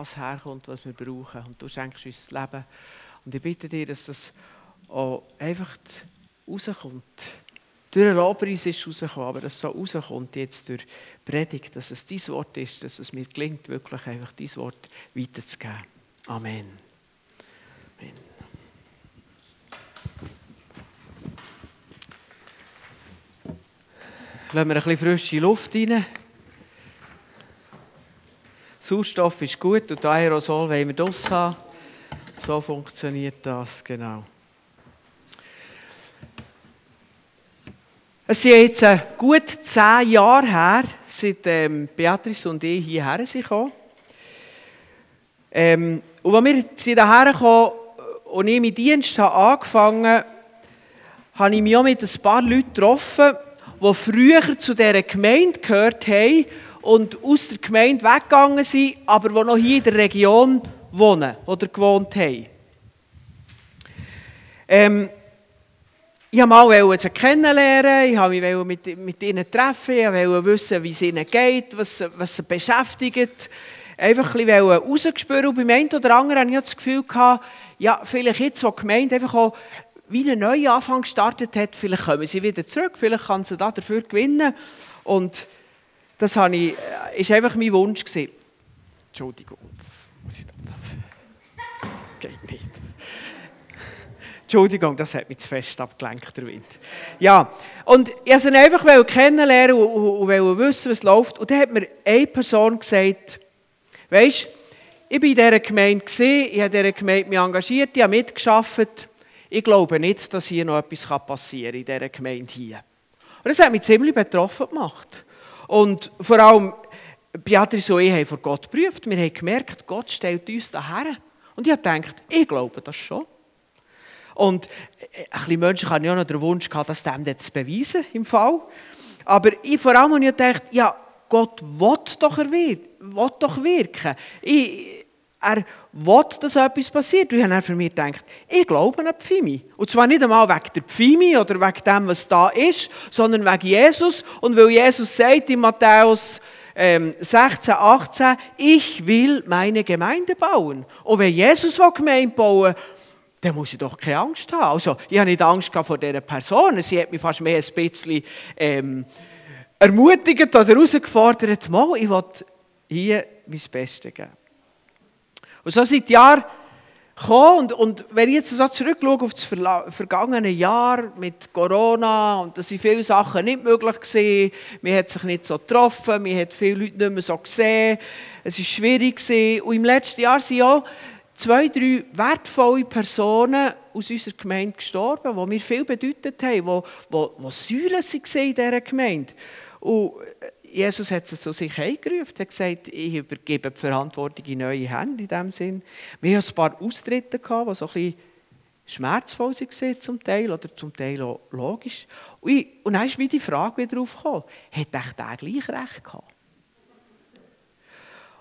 das herkommt, was wir brauchen. Und du schenkst uns das Leben. Und ich bitte dir, dass das auch einfach rauskommt. Durch den Lobpreis ist es rausgekommen, aber dass es so rauskommt jetzt durch Predigt, dass es dein Wort ist, dass es mir gelingt, wirklich einfach dein Wort weiterzugeben. Amen. Amen. Lassen wir ein bisschen frische Luft rein. Sauerstoff ist gut und Aerosol wollen wir draus haben. So funktioniert das, genau. Es sind jetzt äh, gut zehn Jahre her, seit ähm, Beatrice und ich hierher sind. Ähm, und als wir hierher kamen und ich meinen Dienst habe angefangen habe, habe ich mich auch mit ein paar Leuten getroffen, die früher zu dieser Gemeinde gehört haben und aus der Gemeinde weggegangen sind, aber die noch hier in der Region wohnen oder gewohnt haben. Ähm, ich wollte sie kennenlernen, ich wollte mich mit, mit ihnen treffen, ich wollte wissen, wie es ihnen geht, was, was sie beschäftigt. Einfach ein bisschen rausgespürt. Und beim einen oder anderen hatte ich das Gefühl, gehabt, ja, vielleicht jetzt, wo die Gemeinde einfach auch wie einen neuen Anfang gestartet hat, vielleicht kommen sie wieder zurück, vielleicht kann sie da dafür gewinnen. Und das war äh, einfach mein Wunsch. Gewesen. Entschuldigung, das, das, das geht nicht. Entschuldigung, das hat mich zu fest abgelenkt, der Wind. Ja, und ich wollte sie einfach kennenlernen und, und, wissen, was läuft. Und dann hat mir eine Person gesagt, weisst ich war in dieser Gemeinde, ich habe in dieser Gemeinde engagiert, ich habe mitgearbeitet ich glaube nicht, dass hier noch etwas passieren kann in dieser Gemeinde hier. Und das hat mich ziemlich betroffen gemacht. Und vor allem, Beatrice und ich haben vor Gott geprüft. Wir haben gemerkt, Gott stellt uns daher. Und ich habe gedacht, ich glaube das schon. Und äh, ein bisschen Menschen haben ja noch den Wunsch gehabt, das dem zu beweisen, im Fall. Aber ich vor allem habe ich gedacht, ja, Gott will doch, will doch wirken. Ich, er will, dass etwas passiert. Und ich habe für mich gedacht, ich glaube an Pfimi. Und zwar nicht einmal wegen der Pfimi oder wegen dem, was da ist, sondern wegen Jesus. Und weil Jesus sagt in Matthäus ähm, 16, 18, ich will meine Gemeinde bauen. Und wenn Jesus Gemeinde bauen dann muss ich doch keine Angst haben. Also, ich habe nicht Angst vor dieser Person. Sie hat mich fast mehr ein bisschen ähm, ermutigt oder herausgefordert, mal, ich will hier mein Bestes geben. Und so sind die Jahre gekommen. Und, und wenn ich jetzt so zurückschaue auf das vergangene Jahr mit Corona, und da sind viele Sachen nicht möglich gewesen, man hat sich nicht so getroffen, man hat viele Leute nicht mehr so gesehen, es war schwierig gewesen. Und im letzten Jahr sind auch zwei, drei wertvolle Personen aus unserer Gemeinde gestorben, die mir viel bedeutet haben, die, die, die Säulen waren in dieser Gemeinde. Und Jesus hat sie zu sich eingerufen, hat gesagt, ich übergebe die Verantwortung in neue Hände in dem Sinn. Wir hatten ein paar Austritte, gehabt, die so ein bisschen schmerzvoll waren zum Teil oder zum Teil auch logisch. Und, dann ist wie die Frage wieder aufgekommen, hat echt der gleich recht gehabt?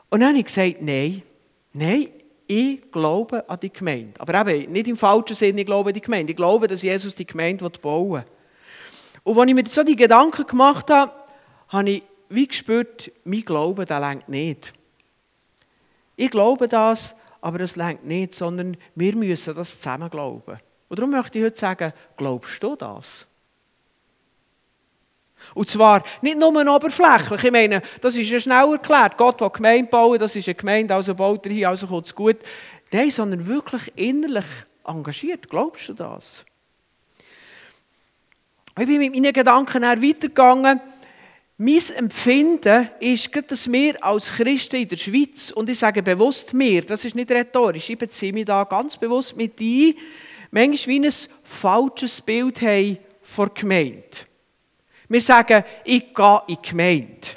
Und dann habe ich gesagt, nein, nein, ich glaube an die Gemeinde. Aber eben nicht im falschen Sinne, ich glaube an die Gemeinde. Ich glaube, dass Jesus die Gemeinde bauen will. Und als ich mir so die Gedanken gemacht habe, habe ich wie gespürt, mein Glaube, der längt nicht. Ich glaube das, aber es längt nicht, sondern wir müssen das zusammen glauben. Und darum möchte ich heute sagen, glaubst du das? Und zwar nicht nur oberflächlich. Ich meine, das ist ja schnell erklärt. Gott will Gemeinde bauen, das ist eine Gemeinde, also baut er hier, also kommt es gut. Nein, sondern wirklich innerlich engagiert. Glaubst du das? Ich bin mit meinen Gedanken weitergegangen mein Empfinden ist, dass wir als Christen in der Schweiz, und ich sage bewusst mir, das ist nicht rhetorisch, ich beziehe mich da ganz bewusst mit ein, manchmal wie ein falsches Bild haben von der Gemeinde. Wir sagen, ich gehe in die Gemeinde.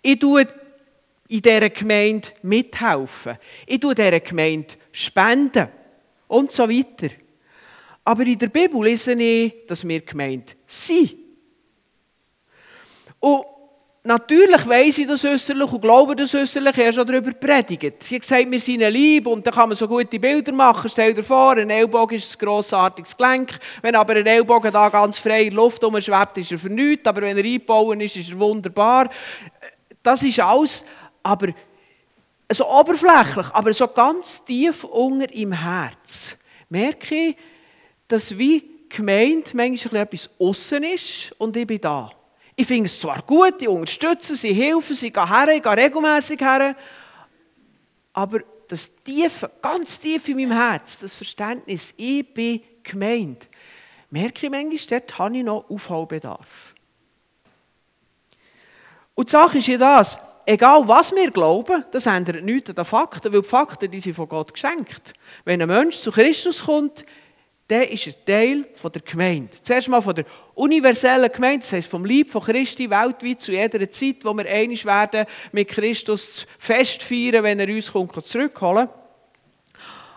Ich tue in dieser Gemeinde mithelfen. Ich tue dieser Gemeinde spenden. Und so weiter. Aber in der Bibel lese ich, dass wir Gemeinde sind. Und natürlich weiss ich das äußerlich und glaube das äußerlich. Ich habe schon darüber predigt. Ich habe gesagt, wir sind lieb und da kann man so gute Bilder machen. Stell dir vor, ein Ellbogen ist ein grossartiges Gelenk. Wenn aber ein Ellbogen da ganz frei in der Luft umschwebt, ist er vernünftig. Aber wenn er eingebaut ist, ist er wunderbar. Das ist alles. Aber so oberflächlich, aber so ganz tief unter im Herz, merke ich, dass wie gemeint manchmal etwas außen ist und ich bin da. Ich finde es zwar gut, ich unterstütze, sie helfen, sie gehen her, ich gehe regelmässig her, aber das tiefe, ganz tief in meinem Herz, das Verständnis, ich bin gemeint, merke ich manchmal, dort habe ich noch Aufholbedarf. Und die Sache ist ja das, egal was wir glauben, das ändert nichts an den Fakten, weil die Fakten die sind von Gott geschenkt. Wenn ein Mensch zu Christus kommt, dann ist er Teil von der Gemeinde. Zuerst mal von der universellen Gemeinde, das heisst vom Lieb von Christi weltweit zu jeder Zeit, wo wir einig werden, mit Christus fest feiern, wenn er uns kommt, zurückholen.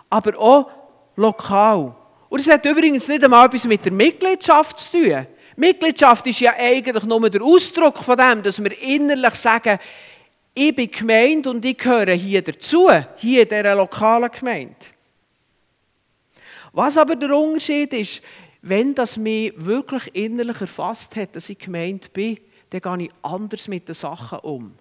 Aber auch lokal. Und es hat übrigens nicht einmal etwas mit der Mitgliedschaft zu tun. Mitgliedschaft ist ja eigentlich nur der Ausdruck von dem, dass wir innerlich sagen, ich bin gemeint und ich gehöre hier dazu, hier in dieser lokalen Gemeinde. Was aber der Unterschied ist, wenn das mich wirklich innerlich erfasst hat, dass ich gemeint bin, dann gehe ich anders mit den Sachen um.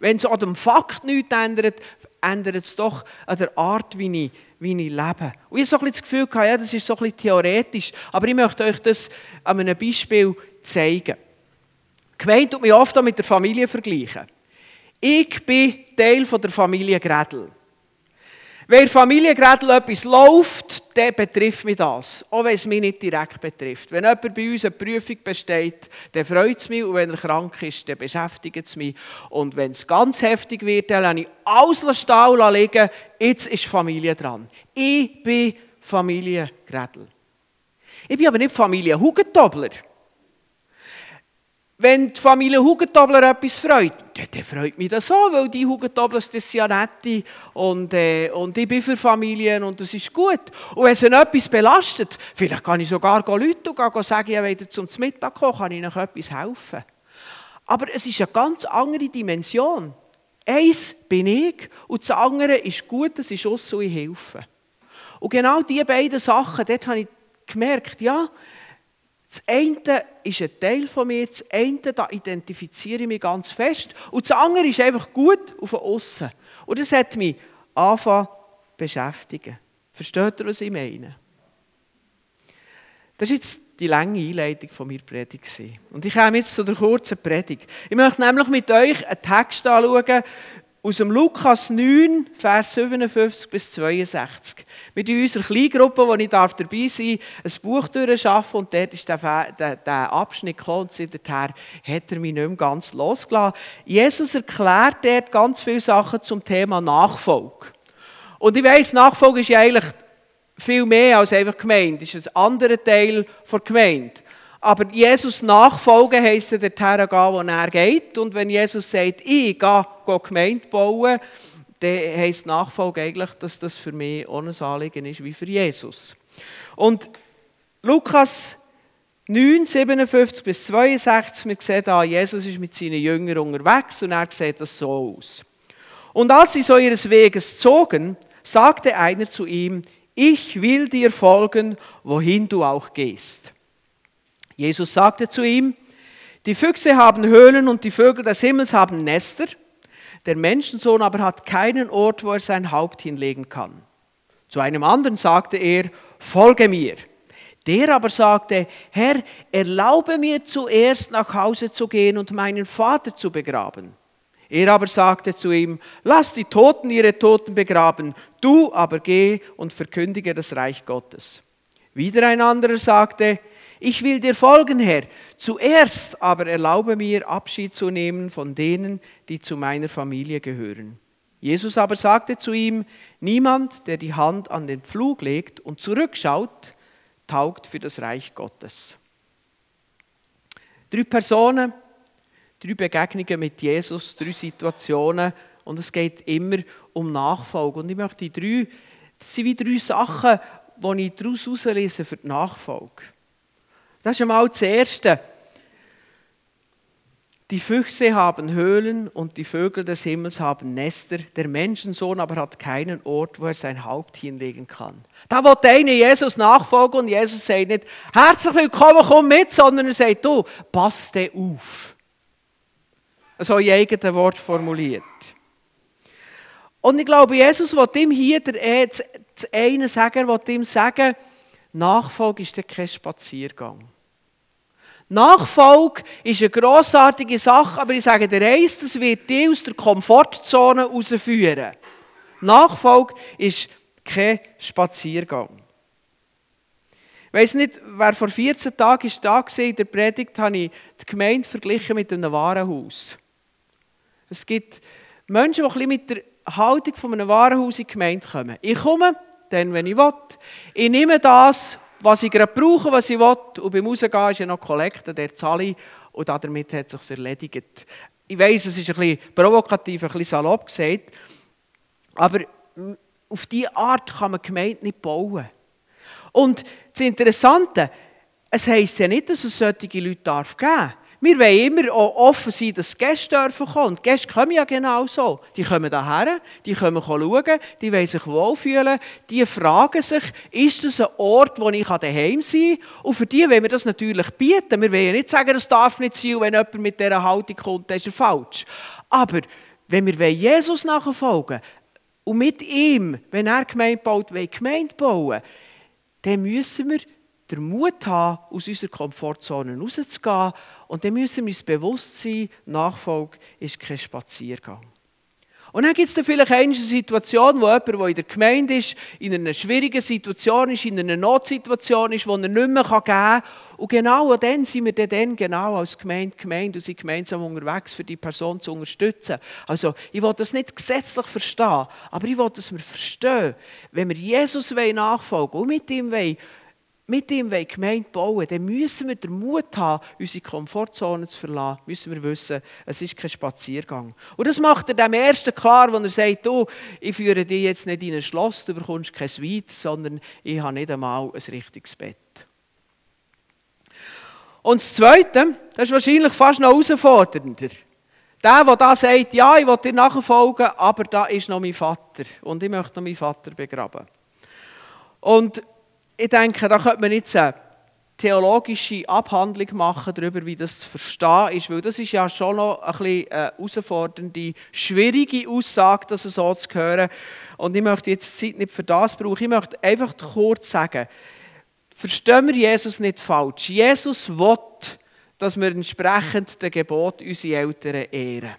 Wenn es an dem Fakt nichts ändert, ändert es doch an der Art, wie ich, wie ich lebe. Und ich habe so ein das Gefühl, gehabt, ja, das ist so ein bisschen theoretisch, aber ich möchte euch das an einem Beispiel zeigen. Gemeint tut mich oft auch mit der Familie vergleichen. Ich bin Teil der Familie Gredl. Wenn in etwas läuft, dann betrifft mich das. Auch wenn es mich nicht direkt betrifft. Wenn jemand bei uns eine Prüfung besteht, dann freut es mich. Und wenn er krank ist, dann beschäftigt es mich. Und wenn es ganz heftig wird, dann lasse ich alles stehen liegen. Jetzt ist Familie dran. Ich bin Familie Gredl. Ich bin aber nicht Familie Hugentobler. Wenn die Familie Hugentobler etwas freut, dann, freut mich das auch, weil die Hugentobler sind ja nette und, äh, und ich bin für Familien und das ist gut. Und wenn sie etwas belastet, vielleicht kann ich sogar Leute und sagen, ja, wenn zum Mittag kommen, kann ich noch etwas helfen. Aber es ist eine ganz andere Dimension. Eins bin ich und das andere ist gut, das ist aus und ich helfe. Und genau diese beiden Sachen, dort habe ich gemerkt, ja, das eine ist ein Teil von mir, das eine, da identifiziere ich mich ganz fest. Und das andere ist einfach gut auf außen. Und das hat mich angefangen zu beschäftigen. Versteht ihr, was ich meine? Das war jetzt die lange Einleitung von meiner Predigt. Und ich komme jetzt zu der kurzen Predigt. Ich möchte nämlich mit euch einen Text anschauen aus dem Lukas 9, Vers 57 bis 62. Mit unserer Kleingruppe, wo ich dabei sein ein Buch durchschaffen und dort ist der, der, der Abschnitt gekommen und seither hat er mich nicht mehr ganz losgelassen. Jesus erklärt dort ganz viele Sachen zum Thema Nachfolge. Und ich weiss, Nachfolge ist ja eigentlich viel mehr als einfach Gemeinde. Es ist ein anderer Teil der Gemeinde. Aber Jesus nachfolgen heisst er dorthin gehen, wo er geht. Und wenn Jesus sagt, ich gehe, gehe Gemeinde bauen, dann heisst Nachfolge eigentlich, dass das für mich auch ein Anliegen ist wie für Jesus. Und Lukas 9, 57 bis 62, wir sehen da, Jesus ist mit seinen Jüngern unterwegs und er sieht das so aus. Und als sie so ihres Weges zogen, sagte einer zu ihm, ich will dir folgen, wohin du auch gehst. Jesus sagte zu ihm, die Füchse haben Höhlen und die Vögel des Himmels haben Nester, der Menschensohn aber hat keinen Ort, wo er sein Haupt hinlegen kann. Zu einem anderen sagte er, folge mir. Der aber sagte, Herr, erlaube mir zuerst nach Hause zu gehen und meinen Vater zu begraben. Er aber sagte zu ihm, lass die Toten ihre Toten begraben, du aber geh und verkündige das Reich Gottes. Wieder ein anderer sagte, ich will dir folgen, Herr. Zuerst aber erlaube mir, Abschied zu nehmen von denen, die zu meiner Familie gehören. Jesus aber sagte zu ihm, niemand, der die Hand an den Pflug legt und zurückschaut, taugt für das Reich Gottes. Drei Personen, drei Begegnungen mit Jesus, drei Situationen und es geht immer um Nachfolge. Und ich möchte die drei, das sind wie drei Sachen, die ich daraus herauslese für die Nachfolge. Das ist einmal das Erste. Die Füchse haben Höhlen und die Vögel des Himmels haben Nester. Der Menschensohn aber hat keinen Ort, wo er sein Haupt hinlegen kann. Da will der eine Jesus nachfolgen und Jesus sagt nicht, herzlich willkommen, komm mit, sondern er sagt, du, pass dir auf. So in eigenen Wort formuliert. Und ich glaube, Jesus will ihm hier der, das eine sagen, will ihm sagen, Nachfolge ist kein Spaziergang. Nachfolge ist eine grossartige Sache, aber ich sage dir eins, das wird dich aus der Komfortzone herausführen. Nachfolge ist kein Spaziergang. Ich weiss nicht, wer vor 14 Tagen da war, in der Predigt habe ich die Gemeinde verglichen mit einem Warenhaus. Es gibt Menschen, die mit der Haltung von einem Warenhaus in die Gemeinde kommen. Ich komme, dann, wenn ich will. Ich nehme das, was ich gerade brauche, was ich will. Und beim Rausgehen ist ja noch Kollekte, der zahle ich. Und damit hat es sich erledigt. Ich weiss, es ist ein bisschen provokativ, ein bisschen salopp gesagt. Aber auf diese Art kann man Gemeinde nicht bauen. Und das Interessante, es heisst ja nicht, dass es solche Leute geben darf. Wir wollen immer auch offen sein, dass Gäste dürfen kommen. Und Gäste kommen ja genau so. Die kommen hierher, die kommen schauen, die wollen sich wohlfühlen, die fragen sich, ist das ein Ort, wo ich daheim sein kann? Und für die wollen wir das natürlich bieten. Wir wollen ja nicht sagen, das darf nicht sein, wenn jemand mit dieser Haltung kommt, dann ist falsch. Aber wenn wir Jesus nachfolgen und mit ihm, wenn er Gemeinde baut, Gemeinde bauen, dann müssen wir den Mut haben, aus unserer Komfortzone rauszugehen. Und dann müssen wir uns bewusst sein, Nachfolge ist kein Spaziergang. Und dann gibt es vielleicht eine Situation, wo jemand, der in der Gemeinde ist, in einer schwierigen Situation ist, in einer Notsituation ist, die er nicht mehr geben kann. Und genau dann sind wir dann genau als Gemeinde, Gemeinde und sind gemeinsam unterwegs, für die Person zu unterstützen. Also, ich will das nicht gesetzlich verstehen, aber ich will, dass wir verstehen, wenn wir Jesus nachfolgen und mit ihm wollen, mit ihm Gemeinde bauen dann müssen wir den Mut haben, unsere Komfortzone zu verlassen. Müssen wir wissen, es ist kein Spaziergang. Und das macht er dem Ersten klar, wenn er sagt, du, ich führe dich jetzt nicht in ein Schloss, du bekommst kein Suite, sondern ich habe nicht einmal ein richtiges Bett. Und das Zweite, das ist wahrscheinlich fast noch herausfordernder. Der, der da sagt, ja, ich will dir nachfolgen, aber da ist noch mein Vater und ich möchte noch meinen Vater begraben. Und ich denke, da könnte man jetzt eine theologische Abhandlung machen darüber, wie das zu verstehen ist, weil das ist ja schon noch eine herausfordernde, schwierige Aussage, das so zu hören. Und ich möchte jetzt die Zeit nicht für das brauchen. Ich möchte einfach kurz sagen, verstehen wir Jesus nicht falsch. Jesus will, dass wir entsprechend dem Gebot unsere Eltern ehren.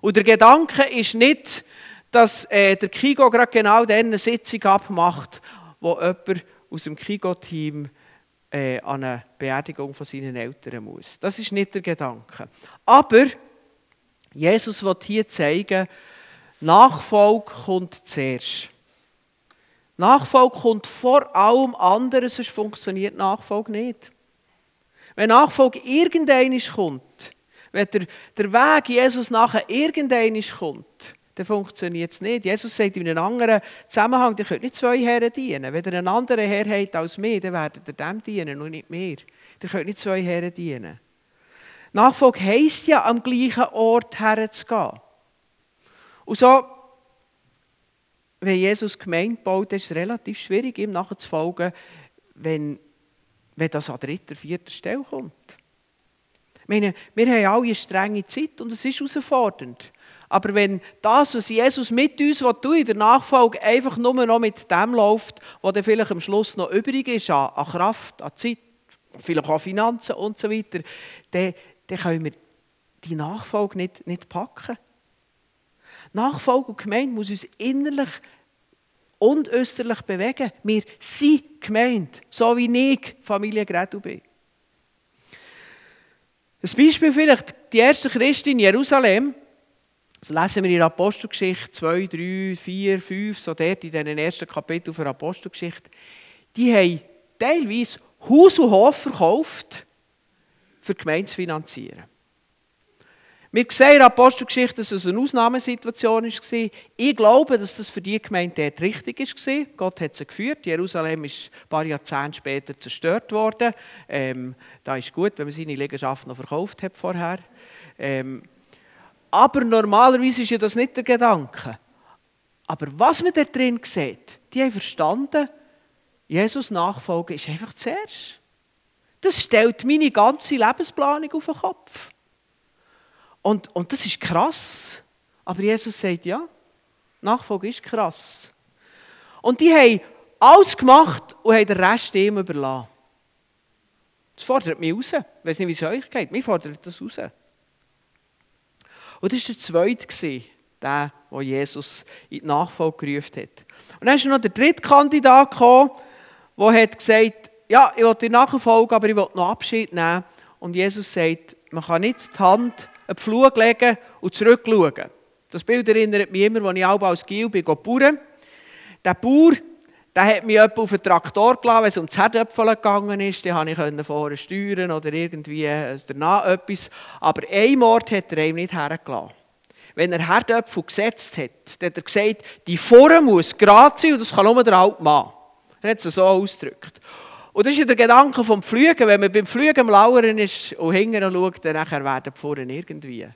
Und der Gedanke ist nicht, dass äh, der Kigo gerade genau eine Sitzung abmacht, wo jemand aus dem Kigo-Team äh, an eine Beerdigung von seinen Eltern muss. Das ist nicht der Gedanke. Aber Jesus will hier zeigen, Nachfolge kommt zuerst. Nachfolge kommt vor allem anderen, sonst funktioniert Nachfolge nicht. Wenn Nachfolge irgendein kommt, wenn der, der Weg Jesus nachher irgendein kommt, dann funktioniert es nicht. Jesus sagt in einem anderen Zusammenhang, ihr könnt nicht zwei Herren dienen. Wenn ihr einen anderen Herr habt als mir, dann werdet ihr dem dienen und nicht mir. Ihr könnt nicht zwei Herren dienen. Nachfolge heisst ja, am gleichen Ort herzugehen. Und so, wenn Jesus Gemeinde baut, ist es relativ schwierig, ihm nachzufolgen, wenn, wenn das an dritter, vierter Stelle kommt. Ich meine, wir haben alle eine strenge Zeit und es ist herausfordernd. Aber wenn das, was Jesus mit uns tun in der Nachfolge einfach nur noch mit dem läuft, was dann vielleicht am Schluss noch übrig ist, an, Kraft, an Zeit, vielleicht auch an Finanzen und so weiter, dann, dann können wir die Nachfolge nicht, nicht packen. Nachfolge und Gemeinde muss uns innerlich und äußerlich bewegen. Wir sind gemeint, so wie ich Familie Gretu bin. Ein Beispiel vielleicht, die erste Christin in Jerusalem, lesen wir in der Apostelgeschichte 2, 3, 4, 5, so dort in den ersten Kapitel der Apostelgeschichte. Die haben teilweise Haus und Hof verkauft, für die Gemeinde zu finanzieren. Wir sehen in der Apostelgeschichte, dass es eine Ausnahmesituation war. Ich glaube, dass das für die Gemeinde dort richtig war. Gott hat sie geführt. Jerusalem ist ein paar Jahrzehnte später zerstört worden. Ähm, da ist gut, wenn man seine Liegenschaft noch verkauft hat vorher. Ähm, aber normalerweise ist ja das nicht der Gedanke. Aber was man da drin sieht, die haben verstanden, Jesus nachfolgen ist einfach zuerst. Das stellt meine ganze Lebensplanung auf den Kopf. Und, und das ist krass. Aber Jesus sagt ja. Nachfolge ist krass. Und die haben alles gemacht und haben den Rest ihm überlassen. Das fordert mich raus. Ich weiß nicht, wie es euch geht. Mich fordert das raus. Und das war der zweite, der, der Jesus in die Nachfolge gerufen hat. Und dann ist noch der dritte Kandidat gekommen, der hat gesagt, ja, ich will dir nachfolgen, aber ich will noch Abschied nehmen. Und Jesus sagt, man kann nicht die Hand auf den Flug legen und zurückschauen. Das Bild erinnert mich immer, als ich auch als Gil bin, bauen. Der Bauer, der hat mich auf den Traktor gelassen, wenn es um das Herdöpfel gegangen ist. Dann konnte ich vorher steuern oder irgendwie danach etwas. Aber ein Ort hat er ihm nicht hergelassen. Wenn er Herdöpfel gesetzt hat, dann hat er gesagt, die Form muss gerade sein und das kann nur der alte Mann. Er hat es so ausgedrückt. Und das ist der Gedanke vom Flügen. Wenn man beim Flügen am Lauern ist und hinterher schaut, dann werden die Formen irgendwie.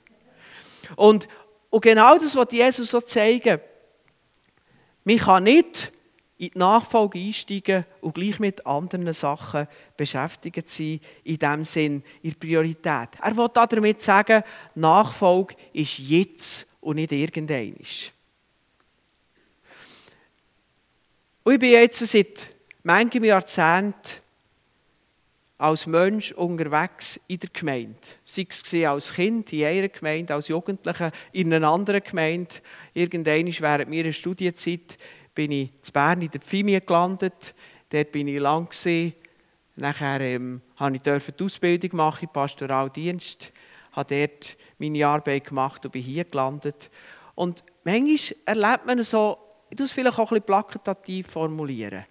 Und, und genau das wird Jesus so zeigen. Man kann nicht in die Nachfolge einsteigen und gleich mit anderen Sachen beschäftigt sein, in dem Sinn, in Priorität. Er will damit sagen, Nachfolge ist jetzt und nicht irgendeinisch. Ich bin jetzt seit manchem Jahrzehnt als Mensch unterwegs in der Gemeinde. Sei es als Kind in einer Gemeinde, als Jugendlicher in einer anderen Gemeinde. Irgendwann während meiner Studienzeit bin ich in Bern in der Pfimi gelandet. Dort bin ich lang. Nachher ähm, durfte ich die Ausbildung machen im Pastoraldienst. habe dort meine Arbeit gemacht und bin hier gelandet. Und manchmal erlebt man so, ich muss es vielleicht auch ein bisschen plakativ formulieren.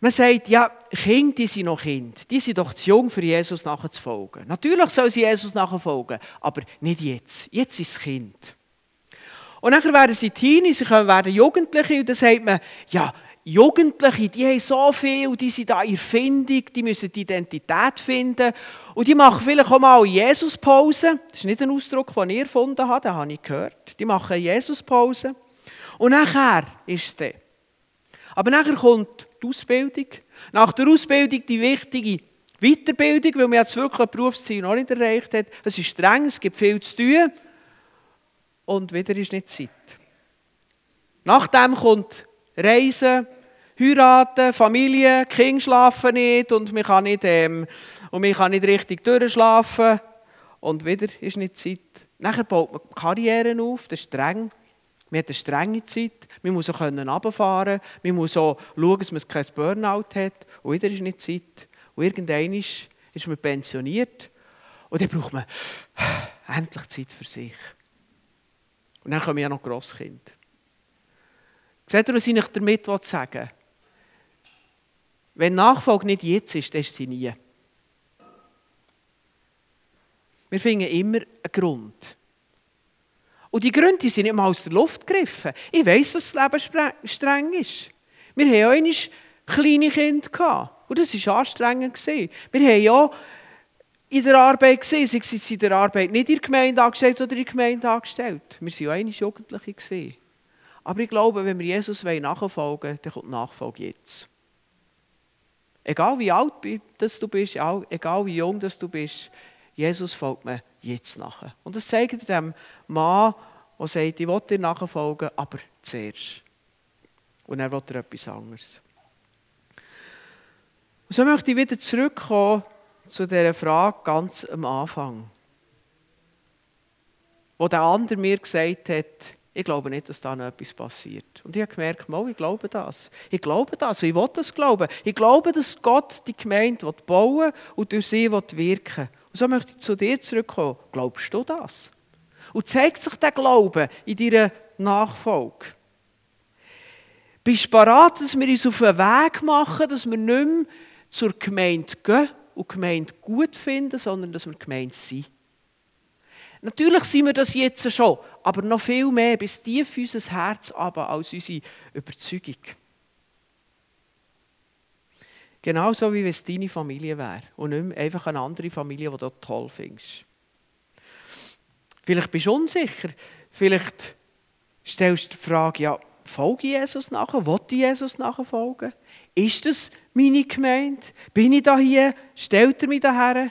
Man sagt, ja, Kinder, die sind noch Kinder. Die sind doch zu jung, für Jesus nachzufolgen. Natürlich soll sie Jesus nachfolgen, aber nicht jetzt. Jetzt ist es Kind. Und dann werden sie Teenies, sie werden Jugendliche und dann sagt man, ja, Jugendliche, die haben so viel, die sind da in Findung, die müssen die Identität finden und die machen vielleicht auch mal Jesus-Pause. Das ist nicht ein Ausdruck, den ich erfunden habe, den habe ich gehört. Die machen Jesus-Pause. Und nachher ist es dann. Aber nachher kommt die Ausbildung. Nach der Ausbildung die wichtige Weiterbildung, weil man jetzt wirklich ein Berufsziel noch nicht erreicht hat. Es ist streng, es gibt viel zu tun und wieder ist nicht Zeit. Nachdem kommt Reisen, heiraten, Familie, Kinder schlafen nicht und man kann nicht, ähm, und man kann nicht richtig durchschlafen und wieder ist nicht Zeit. Nachher baut man Karrieren auf, das ist streng. Man hat eine strenge Zeit, man muss auch runterfahren können, man muss auch schauen, dass man kein Burnout hat und wieder ist nicht Zeit. Und irgendwann ist man pensioniert und dann braucht man endlich Zeit für sich. Und dann kommen ja noch Grosskinder. Seht ihr, was ich damit sagen will? Wenn Nachfolge nicht jetzt ist, dann ist sie nie. Wir finden immer einen Grund. Und die Gründe sind nicht mal aus der Luft gegriffen. Ich weiss, dass das Leben streng ist. Wir hatten auch einmal kleine Kinder. Und das war anstrengend. Wir haben ja in der Arbeit gesehen, sei es in der Arbeit nicht in der Gemeinde angestellt oder in der Gemeinde angestellt. Wir waren ja einmal Jugendliche. Gewesen. Aber ich glaube, wenn wir Jesus nachfolgen wollen, dann kommt die Nachfolge jetzt. Egal wie alt du bist, egal wie jung du bist, Jesus folgt mir jetzt nach. Und das zeigt dem Mann, der sagt, ich will dir nachfolgen, aber zuerst. Und er will er etwas anderes. Und so möchte ich wieder zurückkommen zu dieser Frage ganz am Anfang. Wo der andere mir gesagt hat, ich glaube nicht, dass da noch etwas passiert. Und ich habe gemerkt, mal, ich glaube das. Ich glaube das und ich will das glauben. Ich glaube, dass Gott die Gemeinde bauen und durch sie wirken will. Und so möchte ich zu dir zurückkommen. Glaubst du das? Und zeigt sich der Glaube in deiner Nachfolge? Bist du bereit, dass wir uns auf den Weg machen, dass wir nicht mehr zur Gemeinde gehen und Gemeinde gut finden, sondern dass wir Gemeinde sind? Natürlich sind wir das jetzt schon, aber noch viel mehr bis tief unser Herz aber als unsere Überzeugung. Genauso wie wenn es deine Familie wäre und nicht einfach eine andere Familie, die du toll findest. Vielleicht bist du unsicher, vielleicht stellst du die Frage, ja, folge Jesus nachher? Ich Jesus nachfolgen? Ist das meine Gemeinde? Bin ich da hier? Stellt er mich daher?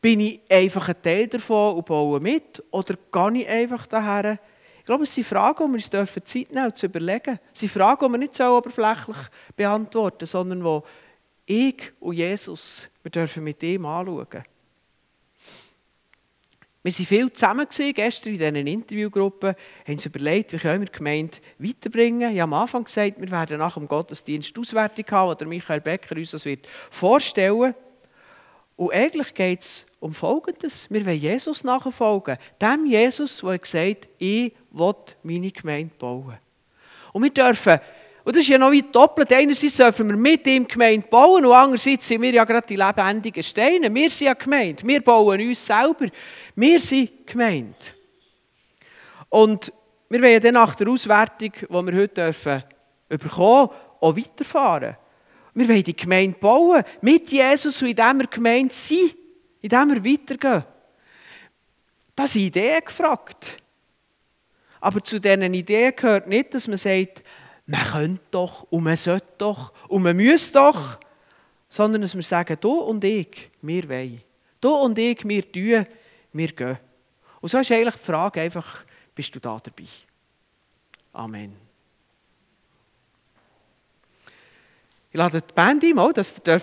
Bin ich einfach ein Teil davon und baue mit? Oder gehe ich einfach daher? Ich glaube, es sind Fragen, die wir uns dürfen Zeit nehmen zu überlegen. Es sind Fragen, die wir nicht so oberflächlich beantworten, sondern wo ich und Jesus, wir dürfen mit ihm anschauen. Wir waren viel zusammen gestern in diesen Interviewgruppen, haben uns überlegt, wie können wir die Gemeinde weiterbringen. Ich habe am Anfang gesagt, wir werden nach dem Gottesdienst Auswertung haben, oder Michael Becker uns das wird vorstellen. Und eigentlich geht es um Folgendes. Wir wollen Jesus nachfolgen. Dem Jesus, der gesagt hat, ich will meine Gemeinde bauen. Und wir dürfen und das ist ja noch wie doppelt. Einerseits dürfen wir mit ihm Gemeinde bauen und andererseits sind wir ja gerade die lebendigen Steine. Wir sind ja Gemeinde. Wir bauen uns selber. Wir sind Gemeinde. Und wir wollen dann nach der Auswertung, die wir heute dürfen, bekommen, auch weiterfahren. Wir wollen die Gemeinde bauen, mit Jesus und in wir Gemeinde sind, in wir weitergehen. Da sind Ideen gefragt. Aber zu diesen Ideen gehört nicht, dass man sagt, man könnte doch und man sollte doch und man müsste doch, sondern dass wir sagen, du und ich, wir wollen. Du und ich, wir tun, wir gehen. Und so ist eigentlich die Frage einfach, bist du da dabei? Amen. Ich lade die Band ein, dass ihr